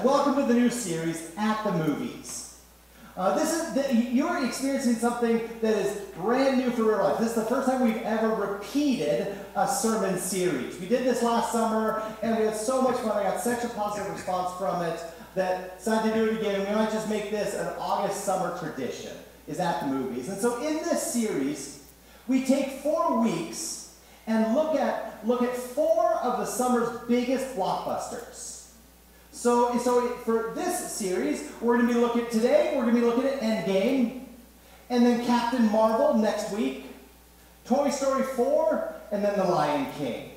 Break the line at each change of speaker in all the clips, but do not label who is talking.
Welcome to the new series, At the Movies. Uh, this is the, you're experiencing something that is brand new for real life. This is the first time we've ever repeated a sermon series. We did this last summer, and we had so much fun. I got such a positive response from it that decided to do it again. We might just make this an August summer tradition. Is at the movies. And so in this series, we take four weeks and look at look at four of the summer's biggest blockbusters. So, so for this series, we're going to be looking at today, we're going to be looking at Endgame, and then Captain Marvel next week, Toy Story 4, and then The Lion King.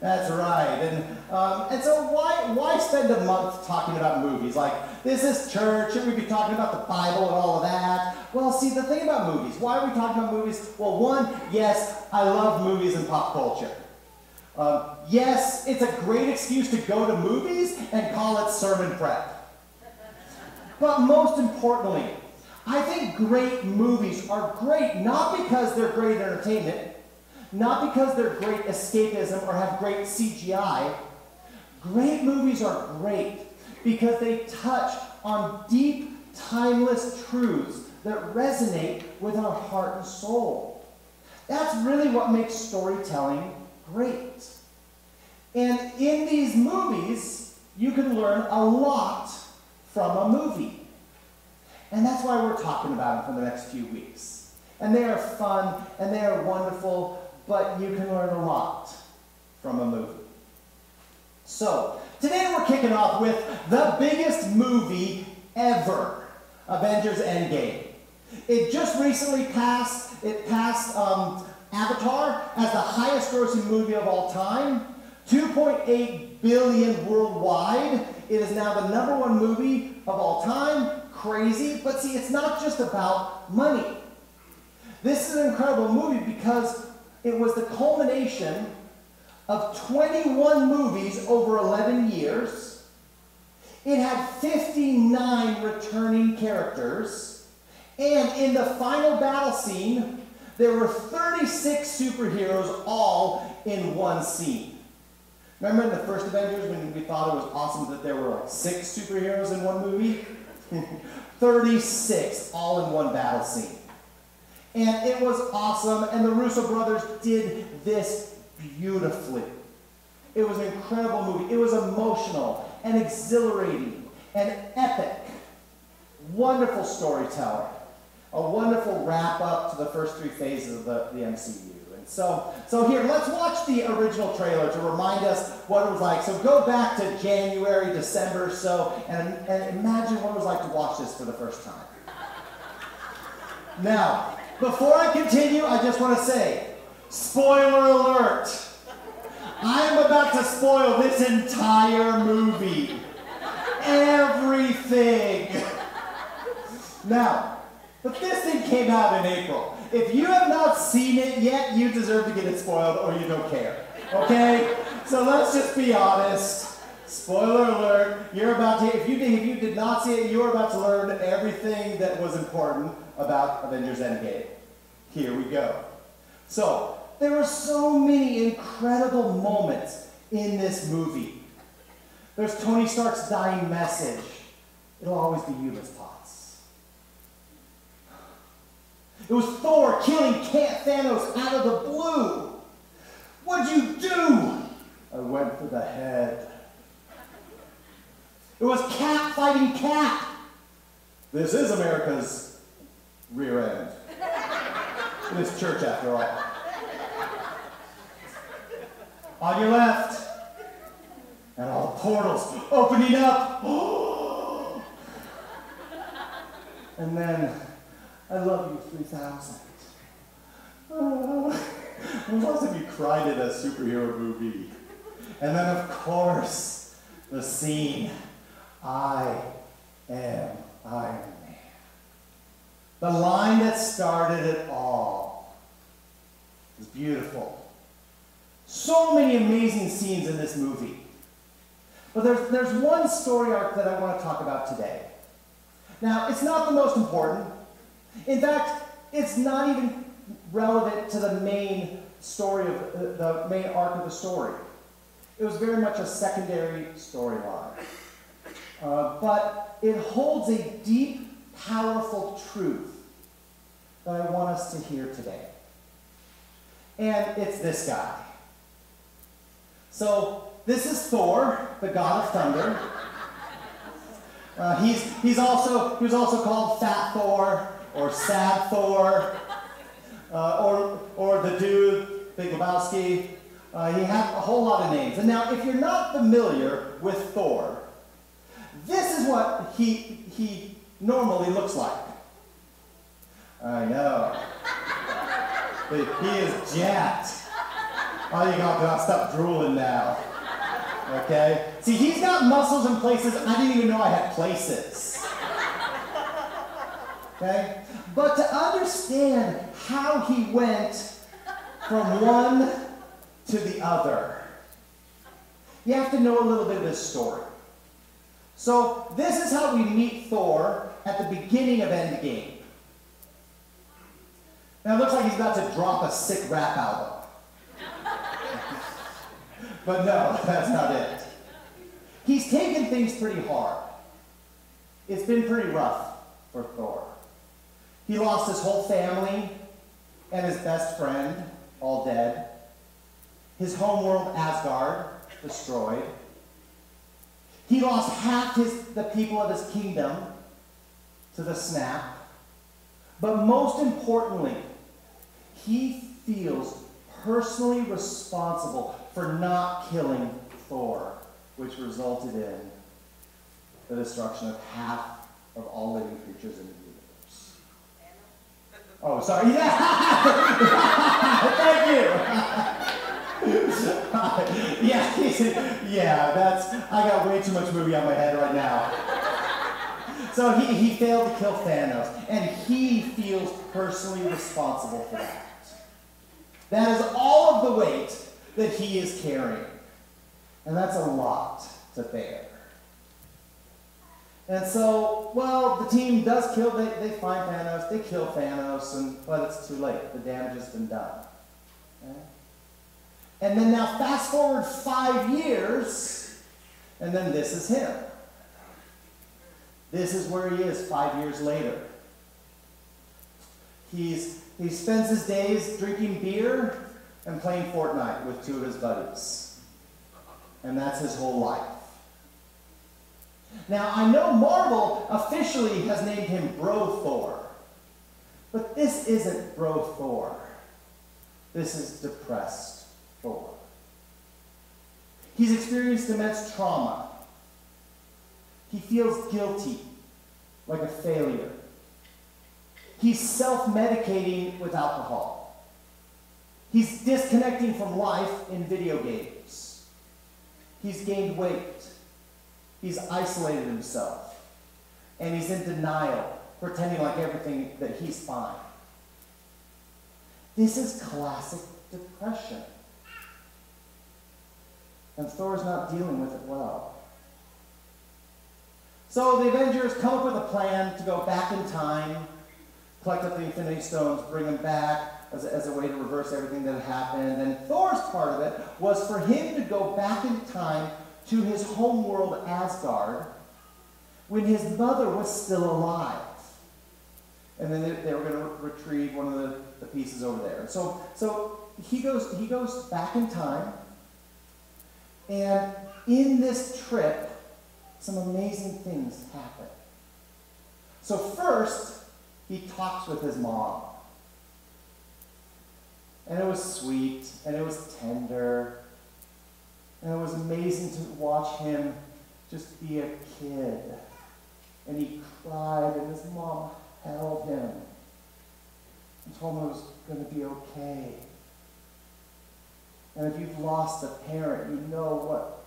That's right. And, um, and so why, why spend a month talking about movies? Like, this is church, should we be talking about the Bible and all of that? Well, see, the thing about movies, why are we talking about movies? Well, one, yes, I love movies and pop culture. Um, yes, it's a great excuse to go to movies and call it sermon prep. But most importantly, I think great movies are great not because they're great entertainment, not because they're great escapism or have great CGI. Great movies are great because they touch on deep, timeless truths that resonate with our heart and soul. That's really what makes storytelling great. And in these movies, you can learn a lot from a movie. And that's why we're talking about them for the next few weeks. And they are fun and they are wonderful, but you can learn a lot from a movie. So, today we're kicking off with the biggest movie ever Avengers Endgame. It just recently passed, it passed um, Avatar as the highest grossing movie of all time. 2.8 billion worldwide. It is now the number one movie of all time. Crazy. But see, it's not just about money. This is an incredible movie because it was the culmination of 21 movies over 11 years. It had 59 returning characters. And in the final battle scene, there were 36 superheroes all in one scene. Remember in the first Avengers when we thought it was awesome that there were like six superheroes in one movie? 36 all in one battle scene. And it was awesome, and the Russo brothers did this beautifully. It was an incredible movie. It was emotional and exhilarating and epic. Wonderful storytelling a wonderful wrap up to the first three phases of the, the MCU. So, so here, let's watch the original trailer to remind us what it was like. So go back to January, December, so, and, and imagine what it was like to watch this for the first time. Now, before I continue, I just want to say, spoiler alert. I am about to spoil this entire movie. Everything. Now, but this thing came out in April. If you have not seen it yet, you deserve to get it spoiled or you don't care. Okay? so let's just be honest. Spoiler alert, you're about to, if you, if you did not see it, you're about to learn everything that was important about Avengers Endgame. Here we go. So, there are so many incredible moments in this movie. There's Tony Stark's dying message. It'll always be you, Miss Potts. It was Thor killing Cat Thanos out of the blue. What'd you do? I went for the head. It was Cap fighting Cap. This is America's rear end. It is church after all. On your left, and all the portals opening up. and then I love you 3000. Oh, when else have you cried at a superhero movie? And then, of course, the scene I am Iron Man. The line that started it all is beautiful. So many amazing scenes in this movie. But there's, there's one story arc that I want to talk about today. Now, it's not the most important, in fact, it's not even relevant to the main story of the main arc of the story. It was very much a secondary storyline. Uh, but it holds a deep, powerful truth that I want us to hear today. And it's this guy. So, this is Thor, the god of thunder. Uh, he's, he's also, he was also called Fat Thor or Sad Thor uh, or, or the dude, Big Lebowski. Uh, he had a whole lot of names. And now, if you're not familiar with Thor, this is what he, he normally looks like. I know. but he is jacked. Oh, you gotta stop drooling now. Okay? See, he's got muscles in places I didn't even know I had places. Okay? But to understand how he went from one to the other, you have to know a little bit of his story. So, this is how we meet Thor at the beginning of Endgame. Now, it looks like he's about to drop a sick rap album. but no, that's not it. He's taken things pretty hard. It's been pretty rough for Thor. He lost his whole family and his best friend, all dead. His homeworld, Asgard, destroyed. He lost half his, the people of his kingdom to the snap. But most importantly, he feels personally responsible for not killing Thor, which resulted in the destruction of half of all living creatures in the. Oh, sorry. Yeah. Thank you. yeah, yeah, that's, I got way too much movie on my head right now. So he, he failed to kill Thanos, and he feels personally responsible for that. That is all of the weight that he is carrying. And that's a lot to bear. And so, well, the team does kill, they, they find Thanos, they kill Thanos, and but it's too late. The damage has been done. Okay? And then now fast forward five years, and then this is him. This is where he is five years later. He's, he spends his days drinking beer and playing Fortnite with two of his buddies. And that's his whole life. Now, I know Marvel officially has named him Bro Thor, but this isn't Bro Thor. This is depressed Thor. He's experienced immense trauma. He feels guilty, like a failure. He's self medicating with alcohol. He's disconnecting from life in video games. He's gained weight. He's isolated himself. And he's in denial, pretending like everything that he's fine. This is classic depression. And Thor's not dealing with it well. So the Avengers come up with a plan to go back in time, collect up the Infinity Stones, bring them back as a, as a way to reverse everything that had happened. And Thor's part of it was for him to go back in time to his homeworld Asgard when his mother was still alive. And then they, they were going to retrieve one of the, the pieces over there. So, so he, goes, he goes back in time and in this trip, some amazing things happen. So, first, he talks with his mom. And it was sweet, and it was tender, and it was amazing to watch him just be a kid. And he cried, and his mom held him and told him it was going to be okay. And if you've lost a parent, you know what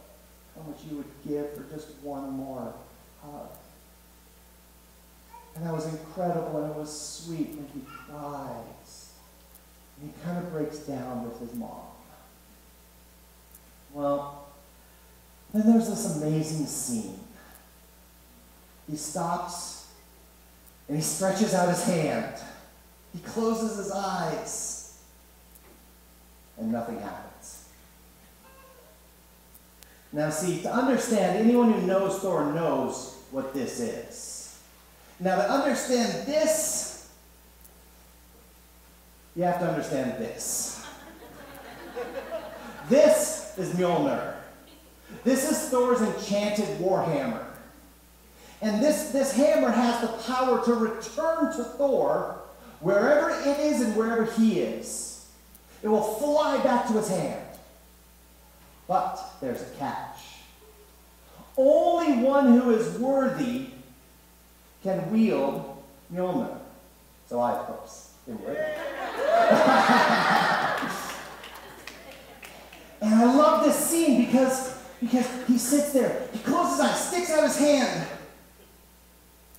how much you would give for just one more hug. And that was incredible and it was sweet. And he cries. And he kind of breaks down with his mom. Well, then there's this amazing scene. He stops and he stretches out his hand. He closes his eyes. And nothing happens. Now, see, to understand, anyone who knows Thor knows what this is. Now, to understand this, you have to understand this. this is Mjolnir. This is Thor's enchanted warhammer. And this, this hammer has the power to return to Thor wherever it is and wherever he is. It will fly back to his hand. But there's a catch. Only one who is worthy can wield Mjolnir. So I, of course, am worthy. and I love this scene because, because he sits there, he closes his eyes, sticks out his hand,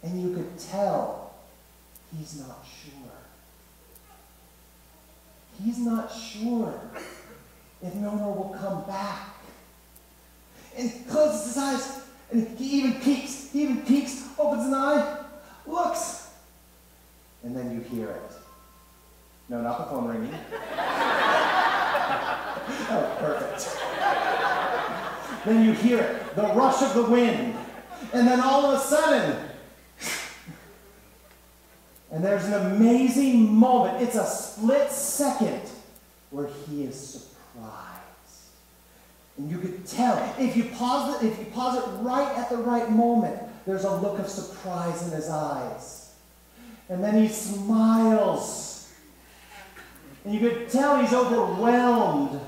and you could tell he's not sure. He's not sure if Mjolnir will come back. And closes his eyes, and he even peeks, he even peeks, opens an eye, looks, and then you hear it. No, not the phone ringing. oh, perfect. then you hear it, the rush of the wind, and then all of a sudden, and there's an amazing moment. It's a split second where he is surprised. And you could tell if you pause it, if you pause it right at the right moment, there's a look of surprise in his eyes. And then he smiles. And you could tell he's overwhelmed.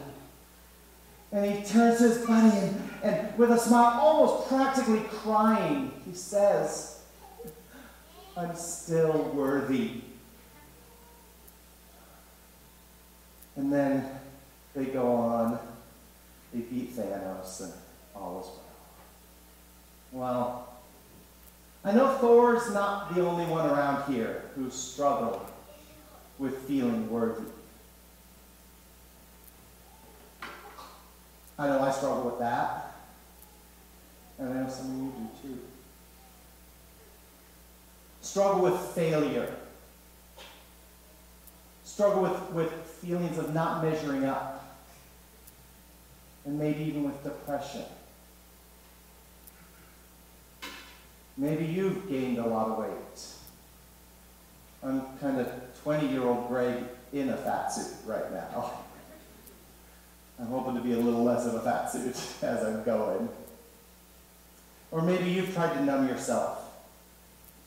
And he turns to his buddy and, and with a smile, almost practically crying, he says, I'm still worthy. And then they go on, they beat Thanos, and all is well. Well, I know Thor's not the only one around here who struggled with feeling worthy. I know I struggle with that. And I know some of you do too struggle with failure, struggle with, with feelings of not measuring up, and maybe even with depression. Maybe you've gained a lot of weight. I'm kind of 20 year old Greg in a fat suit right now. I'm hoping to be a little less of a fat suit as I'm going. Or maybe you've tried to numb yourself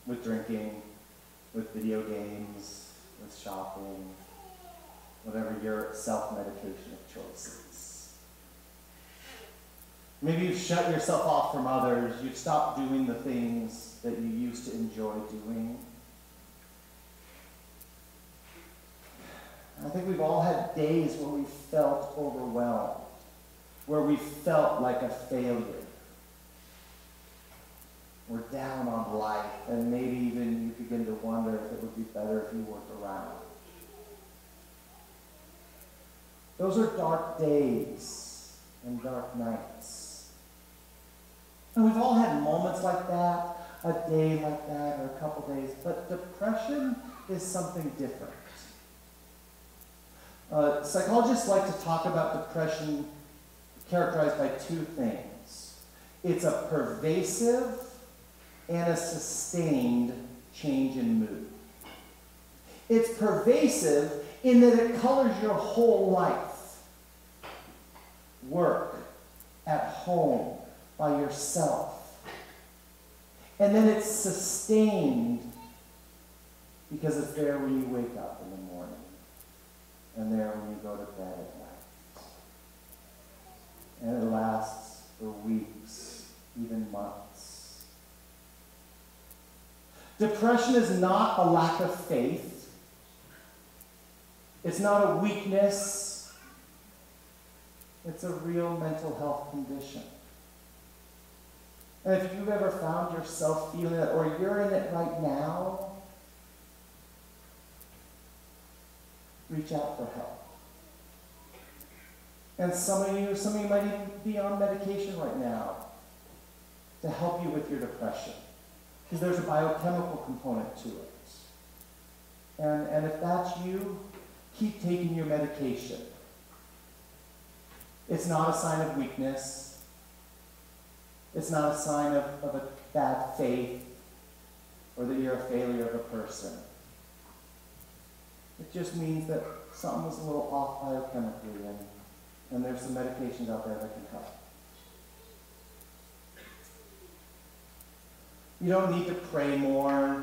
with drinking, with video games, with shopping, whatever your self medication of choice is. Maybe you've shut yourself off from others, you've stopped doing the things that you used to enjoy doing. I think we've all had days where we felt overwhelmed, where we felt like a failure we're down on life, and maybe even you begin to wonder if it would be better if you weren't around. Those are dark days and dark nights. And we've all had moments like that, a day like that, or a couple days, but depression is something different. Uh, psychologists like to talk about depression characterized by two things. It's a pervasive and a sustained change in mood. It's pervasive in that it colors your whole life work, at home, by yourself. And then it's sustained because it's there when you wake up in the morning and there when you go to bed at night. And it lasts for weeks, even months. Depression is not a lack of faith. It's not a weakness. It's a real mental health condition. And if you've ever found yourself feeling it, or you're in it right now, reach out for help. And some of you, some of you might even be on medication right now to help you with your depression because there's a biochemical component to it. And, and if that's you, keep taking your medication. It's not a sign of weakness. It's not a sign of, of a bad faith or that you're a failure of a person. It just means that something was a little off biochemically, and, and there's some medications out there that can help. You don't need to pray more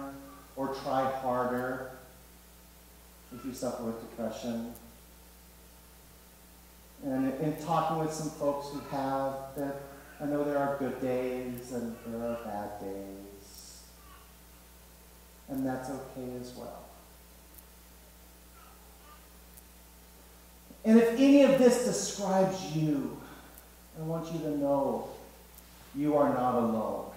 or try harder if you suffer with depression. And in talking with some folks who have, that I know there are good days and there are bad days. And that's okay as well. And if any of this describes you, I want you to know you are not alone.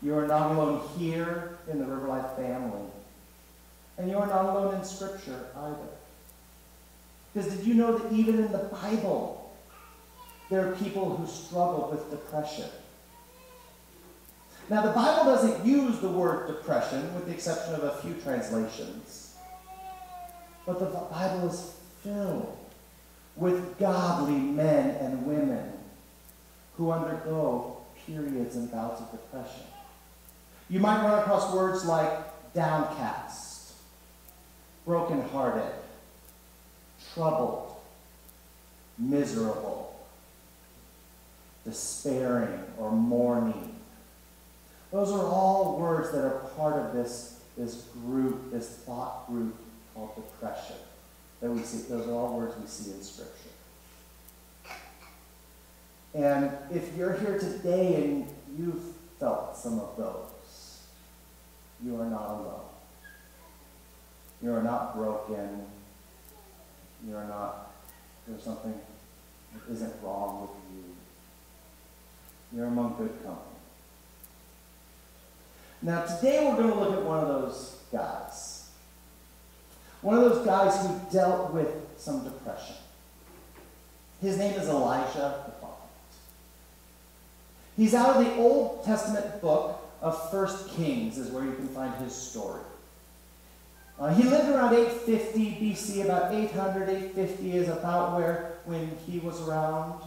You are not alone here in the River Life family. And you are not alone in Scripture either. Because did you know that even in the Bible, there are people who struggle with depression? Now, the Bible doesn't use the word depression, with the exception of a few translations. But the Bible is filled with godly men and women who undergo periods and bouts of depression. You might run across words like downcast, brokenhearted, troubled, miserable, despairing, or mourning. Those are all words that are part of this, this group, this thought group called depression that we see. Those are all words we see in Scripture. And if you're here today and you've felt some of those, you are not alone. You are not broken. You are not, there's something that isn't wrong with you. You're among good company. Now, today we're going to look at one of those guys. One of those guys who dealt with some depression. His name is Elijah the prophet. He's out of the Old Testament book of First Kings, is where you can find his story. Uh, he lived around 850 BC, about 800, 850 is about where when he was around.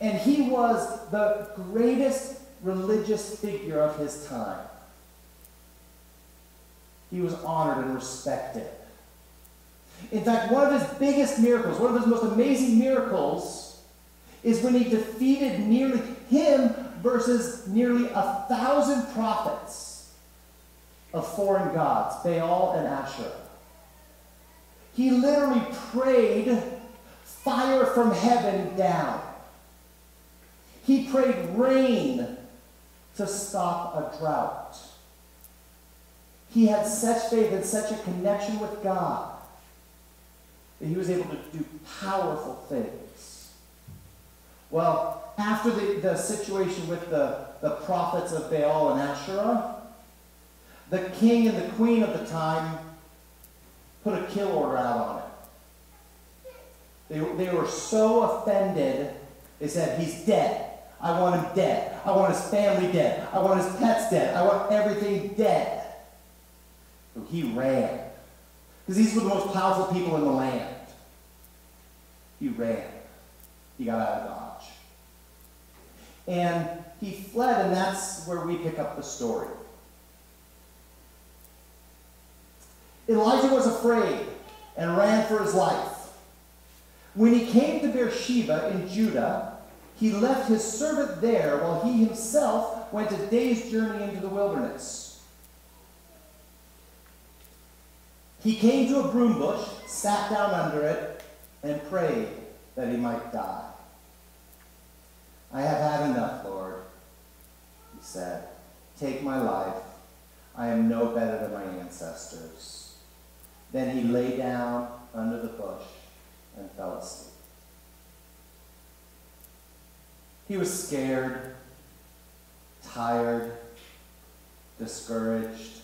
And he was the greatest religious figure of his time. He was honored and respected. In fact, one of his biggest miracles, one of his most amazing miracles, is when he defeated nearly him versus nearly a thousand prophets of foreign gods, Baal and Asherah. He literally prayed fire from heaven down. He prayed rain to stop a drought. He had such faith and such a connection with God he was able to do powerful things. Well, after the, the situation with the, the prophets of Baal and Asherah, the king and the queen of the time put a kill order out on it. They, they were so offended, they said, He's dead. I want him dead. I want his family dead. I want his pets dead. I want everything dead. So he ran. Because these were the most powerful people in the land. He ran. He got out of Dodge. And he fled, and that's where we pick up the story. Elijah was afraid and ran for his life. When he came to Beersheba in Judah, he left his servant there while he himself went a day's journey into the wilderness. He came to a broom bush, sat down under it, and prayed that he might die. I have had enough, Lord, he said. Take my life. I am no better than my ancestors. Then he lay down under the bush and fell asleep. He was scared, tired, discouraged.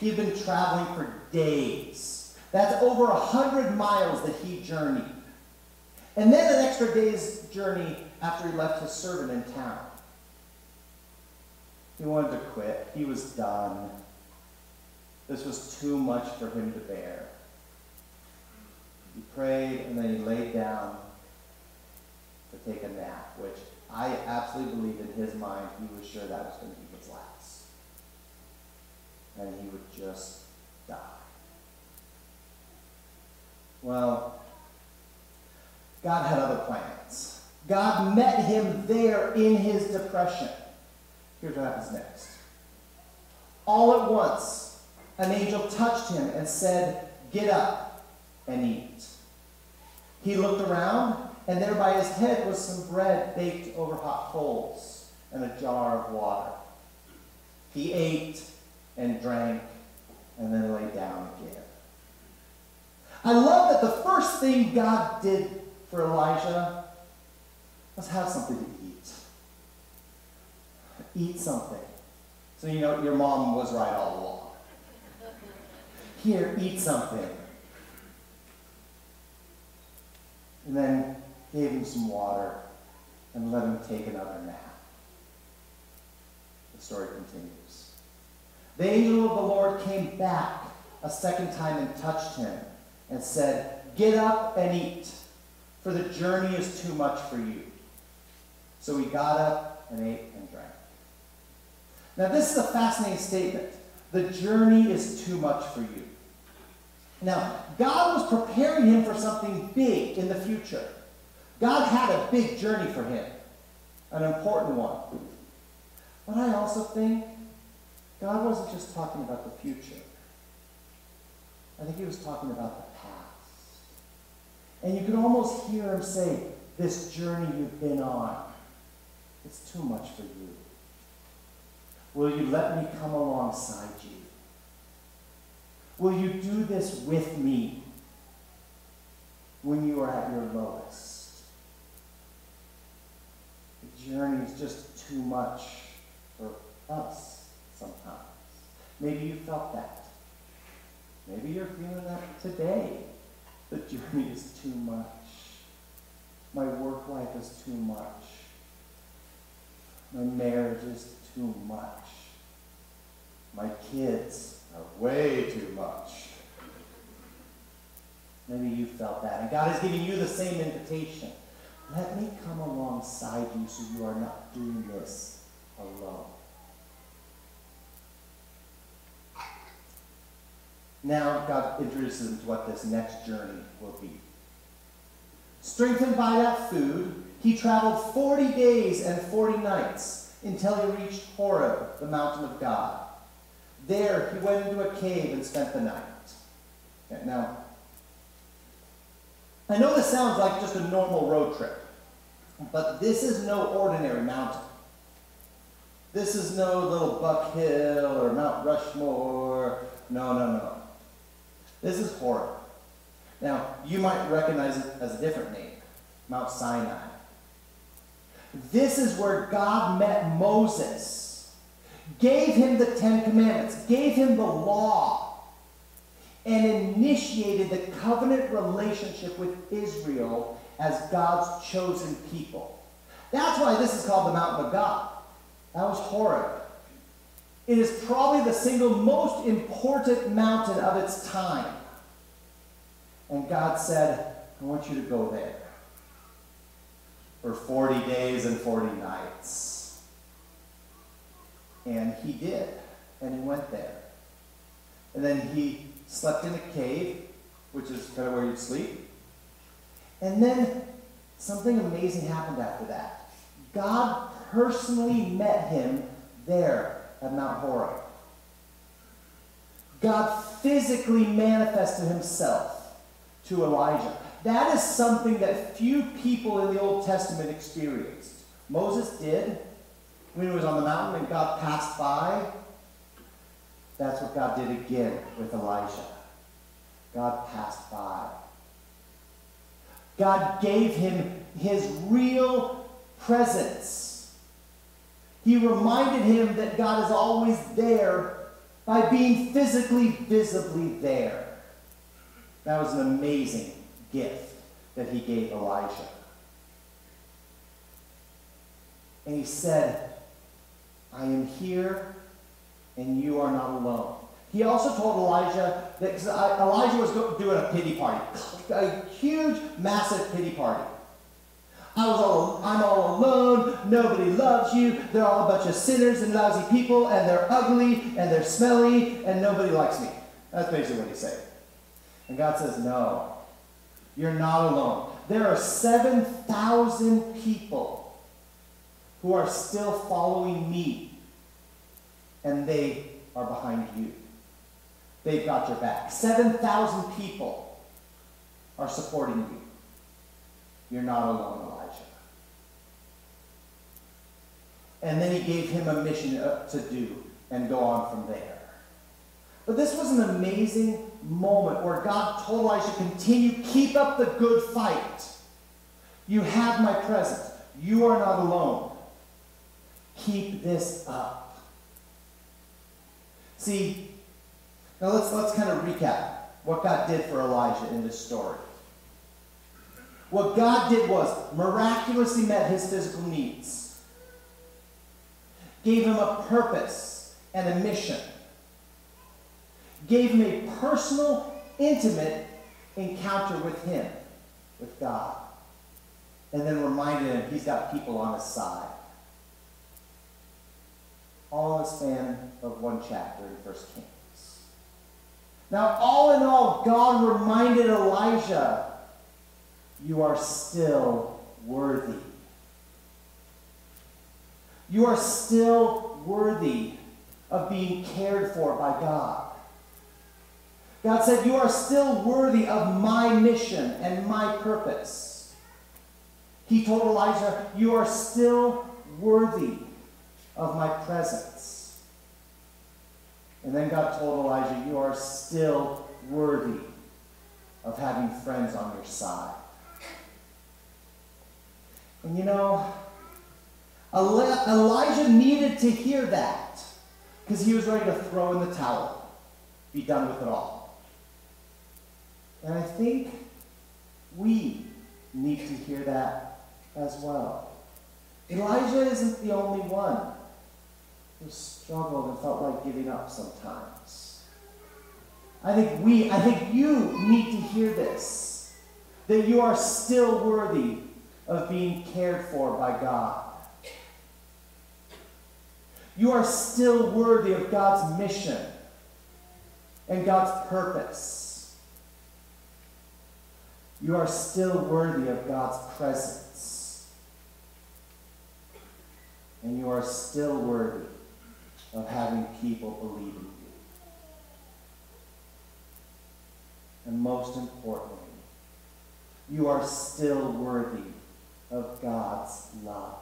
He had been traveling for days. That's over a hundred miles that he journeyed. And then an extra day's journey after he left his servant in town. He wanted to quit. He was done. This was too much for him to bear. He prayed and then he laid down to take a nap, which I absolutely believe in his mind he was sure that was going to be. And he would just die. Well, God had other plans. God met him there in his depression. Here's what happens next. All at once, an angel touched him and said, Get up and eat. He looked around, and there by his head was some bread baked over hot coals and a jar of water. He ate and drank and then lay down again. I love that the first thing God did for Elijah was have something to eat. Eat something. So you know your mom was right all along. Here, eat something. And then gave him some water and let him take another nap. The story continues. The angel of the Lord came back a second time and touched him and said, Get up and eat, for the journey is too much for you. So he got up and ate and drank. Now, this is a fascinating statement. The journey is too much for you. Now, God was preparing him for something big in the future. God had a big journey for him, an important one. But I also think God wasn't just talking about the future. I think he was talking about the past. And you can almost hear him say, This journey you've been on, it's too much for you. Will you let me come alongside you? Will you do this with me when you are at your lowest? The journey is just too much for us sometimes. Maybe you felt that. Maybe you're feeling that today. The journey is too much. My work life is too much. My marriage is too much. My kids are way too much. Maybe you felt that. And God is giving you the same invitation. Let me come alongside you so you are not doing this alone. Now, God introduces him to what this next journey will be. Strengthened by that food, he traveled 40 days and 40 nights until he reached Horeb, the mountain of God. There, he went into a cave and spent the night. Okay, now, I know this sounds like just a normal road trip, but this is no ordinary mountain. This is no little Buck Hill or Mount Rushmore. No, no, no. This is Horeb. Now, you might recognize it as a different name Mount Sinai. This is where God met Moses gave him the Ten Commandments, gave him the law, and initiated the covenant relationship with Israel as God's chosen people. That's why this is called the Mountain of God. That was Horeb. It is probably the single most important mountain of its time. And God said, I want you to go there for 40 days and 40 nights. And he did. And he went there. And then he slept in a cave, which is kind of where you'd sleep. And then something amazing happened after that. God personally met him there at Mount Horeb. God physically manifested himself to Elijah. That is something that few people in the Old Testament experienced. Moses did, when he was on the mountain and God passed by, that's what God did again with Elijah. God passed by. God gave him his real presence. He reminded him that God is always there by being physically, visibly there. That was an amazing gift that he gave Elijah. And he said, I am here and you are not alone. He also told Elijah that Elijah was doing a pity party, a huge, massive pity party. I was all, I'm all alone. Nobody loves you. They're all a bunch of sinners and lousy people, and they're ugly and they're smelly, and nobody likes me. That's basically what he's saying. And God says, No, you're not alone. There are 7,000 people who are still following me, and they are behind you. They've got your back. 7,000 people are supporting you. You're not alone, Elijah. And then he gave him a mission to do and go on from there. But this was an amazing moment where God told Elijah, continue, keep up the good fight. You have my presence. You are not alone. Keep this up. See, now let's, let's kind of recap what God did for Elijah in this story. What God did was miraculously met his physical needs, gave him a purpose and a mission, gave him a personal, intimate encounter with him, with God, and then reminded him he's got people on his side. All in the span of one chapter in 1 Kings. Now, all in all, God reminded Elijah you are still worthy. You are still worthy of being cared for by God. God said, You are still worthy of my mission and my purpose. He told Elijah, You are still worthy of my presence. And then God told Elijah, You are still worthy of having friends on your side. And you know, Elijah needed to hear that because he was ready to throw in the towel, be done with it all. And I think we need to hear that as well. Elijah isn't the only one who struggled and felt like giving up sometimes. I think we, I think you need to hear this that you are still worthy of being cared for by God. You are still worthy of God's mission and God's purpose. You are still worthy of God's presence. And you are still worthy of having people believe in you. And most importantly, you are still worthy of God's love.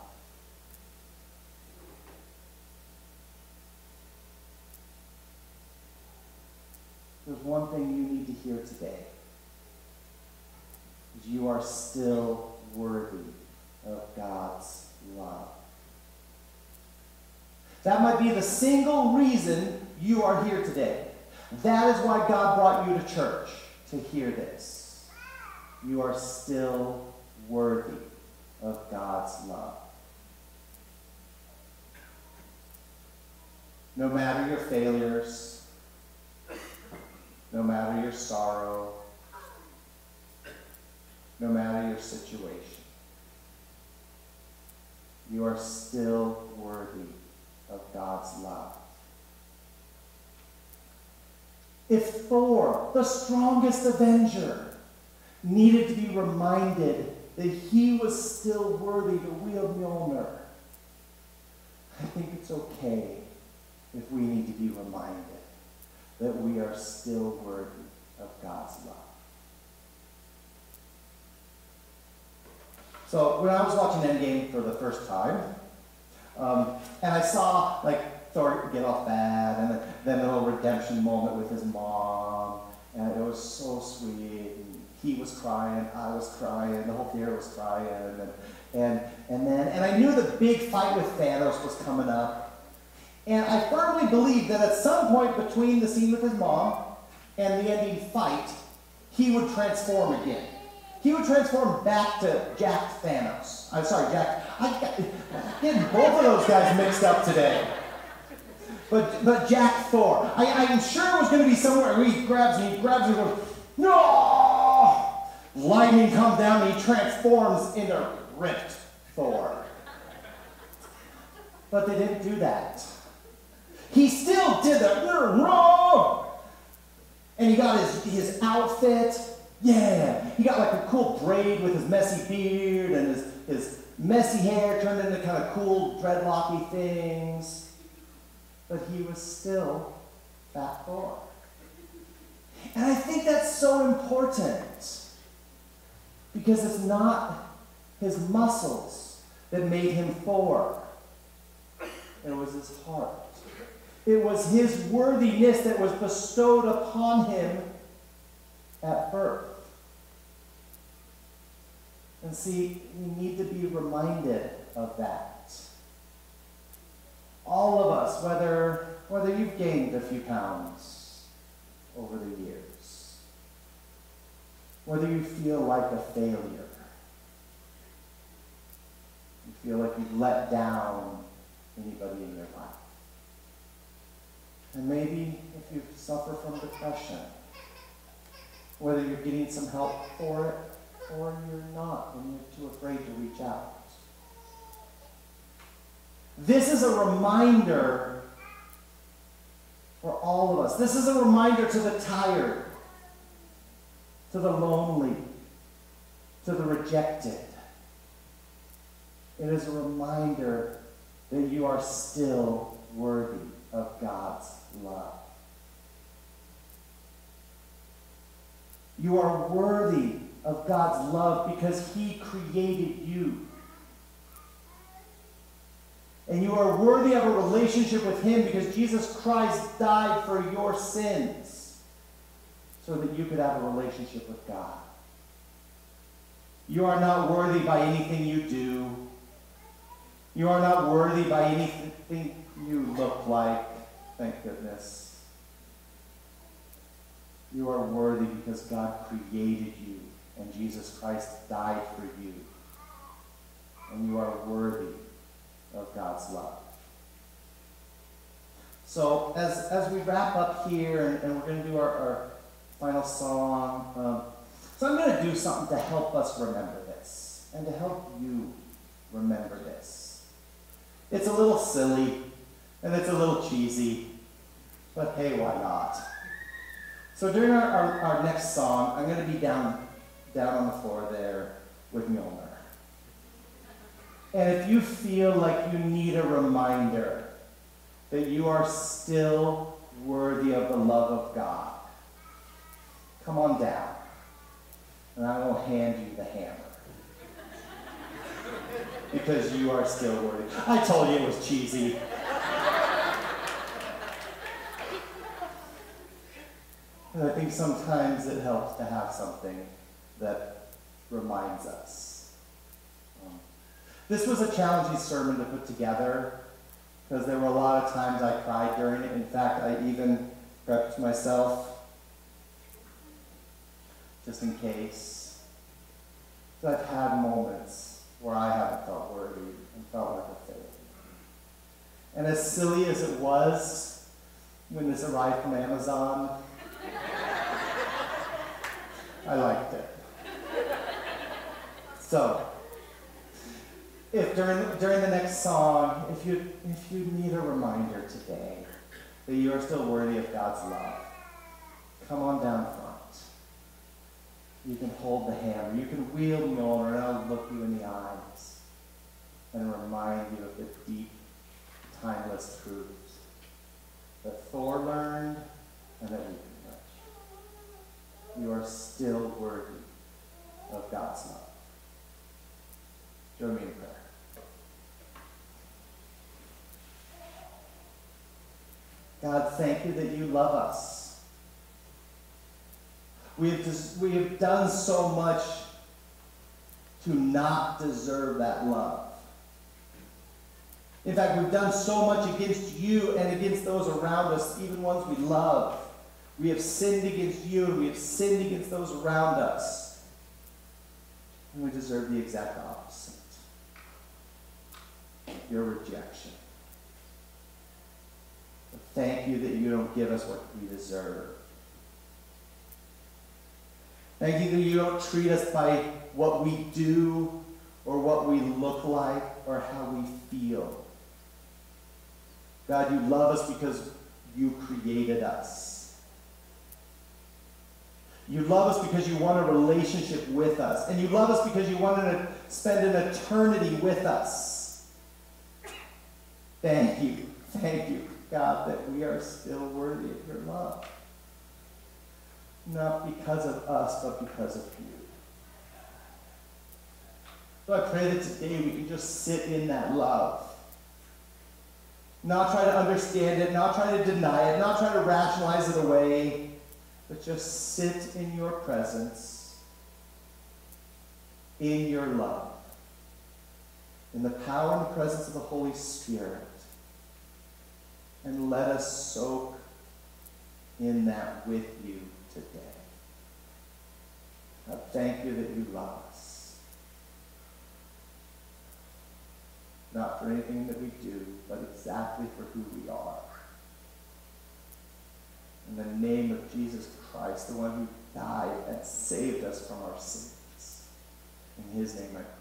There's one thing you need to hear today. You are still worthy of God's love. That might be the single reason you are here today. That is why God brought you to church, to hear this. You are still worthy of God's love. No matter your failures, no matter your sorrow, no matter your situation, you are still worthy of God's love. If Thor, the strongest avenger, needed to be reminded that he was still worthy to wield Mjolnir. I think it's okay if we need to be reminded that we are still worthy of God's love. So when I was watching Endgame for the first time, um, and I saw like Thor get off bad, and then, the little redemption moment with his mom, and it was so sweet. And, he was crying, I was crying, the whole theater was crying, and and and then and I knew the big fight with Thanos was coming up, and I firmly believed that at some point between the scene with his mom and the ending fight, he would transform again. He would transform back to Jack Thanos. I'm sorry, Jack. I got getting both of those guys mixed up today. But but Jack Thor. I, I'm sure it was going to be somewhere where he grabs me, he grabs me, goes, no! Lightning comes down and he transforms into ripped Thor. But they didn't do that. He still did that. We're wrong. And he got his, his outfit. Yeah. He got like a cool braid with his messy beard and his, his messy hair turned into kind of cool dreadlocky things. But he was still Fat Thor. And I think that's so important because it's not his muscles that made him Thor. It was his heart. It was his worthiness that was bestowed upon him at birth. And see, we need to be reminded of that. All of us, whether, whether you've gained a few pounds over the years, whether you feel like a failure, you feel like you've let down anybody in your life. And maybe if you suffer from depression, whether you're getting some help for it or you're not and you're too afraid to reach out. This is a reminder for all of us. This is a reminder to the tired, to the lonely, to the rejected. It is a reminder that you are still worthy of God's love. You are worthy of God's love because He created you. And you are worthy of a relationship with Him because Jesus Christ died for your sins so that you could have a relationship with God. You are not worthy by anything you do. You are not worthy by anything you look like. Thank goodness. You are worthy because God created you and Jesus Christ died for you. And you are worthy of God's love. So as, as we wrap up here and, and we're going to do our, our final song, um, so I'm going to do something to help us remember this and to help you remember this. It's a little silly and it's a little cheesy, but hey, why not? So during our, our, our next song, I'm going to be down, down on the floor there with Mjolnir. And if you feel like you need a reminder that you are still worthy of the love of God, come on down, and I will hand you the hammer. because you are still worthy. I told you it was cheesy. And I think sometimes it helps to have something that reminds us. Um, this was a challenging sermon to put together because there were a lot of times I cried during it. In fact, I even prepped myself just in case. So I've had moments where I haven't felt worthy and felt like a failure. And as silly as it was when this arrived from Amazon, I liked it. So, if during, during the next song, if you, if you need a reminder today that you are still worthy of God's love, come on down front. You can hold the hammer. You can wield the Mjolnir, and I'll look you in the eyes and remind you of the deep, timeless truths that Thor learned and that we you are still worthy of God's love. Join me in prayer. God, thank you that you love us. We have, we have done so much to not deserve that love. In fact, we've done so much against you and against those around us, even ones we love. We have sinned against you and we have sinned against those around us. And we deserve the exact opposite your rejection. But thank you that you don't give us what we deserve. Thank you that you don't treat us by what we do or what we look like or how we feel. God, you love us because you created us. You love us because you want a relationship with us. And you love us because you want to spend an eternity with us. Thank you. Thank you, God, that we are still worthy of your love. Not because of us, but because of you. So I pray that today we can just sit in that love. Not try to understand it, not try to deny it, not try to rationalize it away, but just sit in your presence, in your love, in the power and the presence of the Holy Spirit, and let us soak in that with you today. I thank you that you love us. Not for anything that we do, but exactly for who we are. In the name of Jesus Christ, the one who died and saved us from our sins. In his name I pray.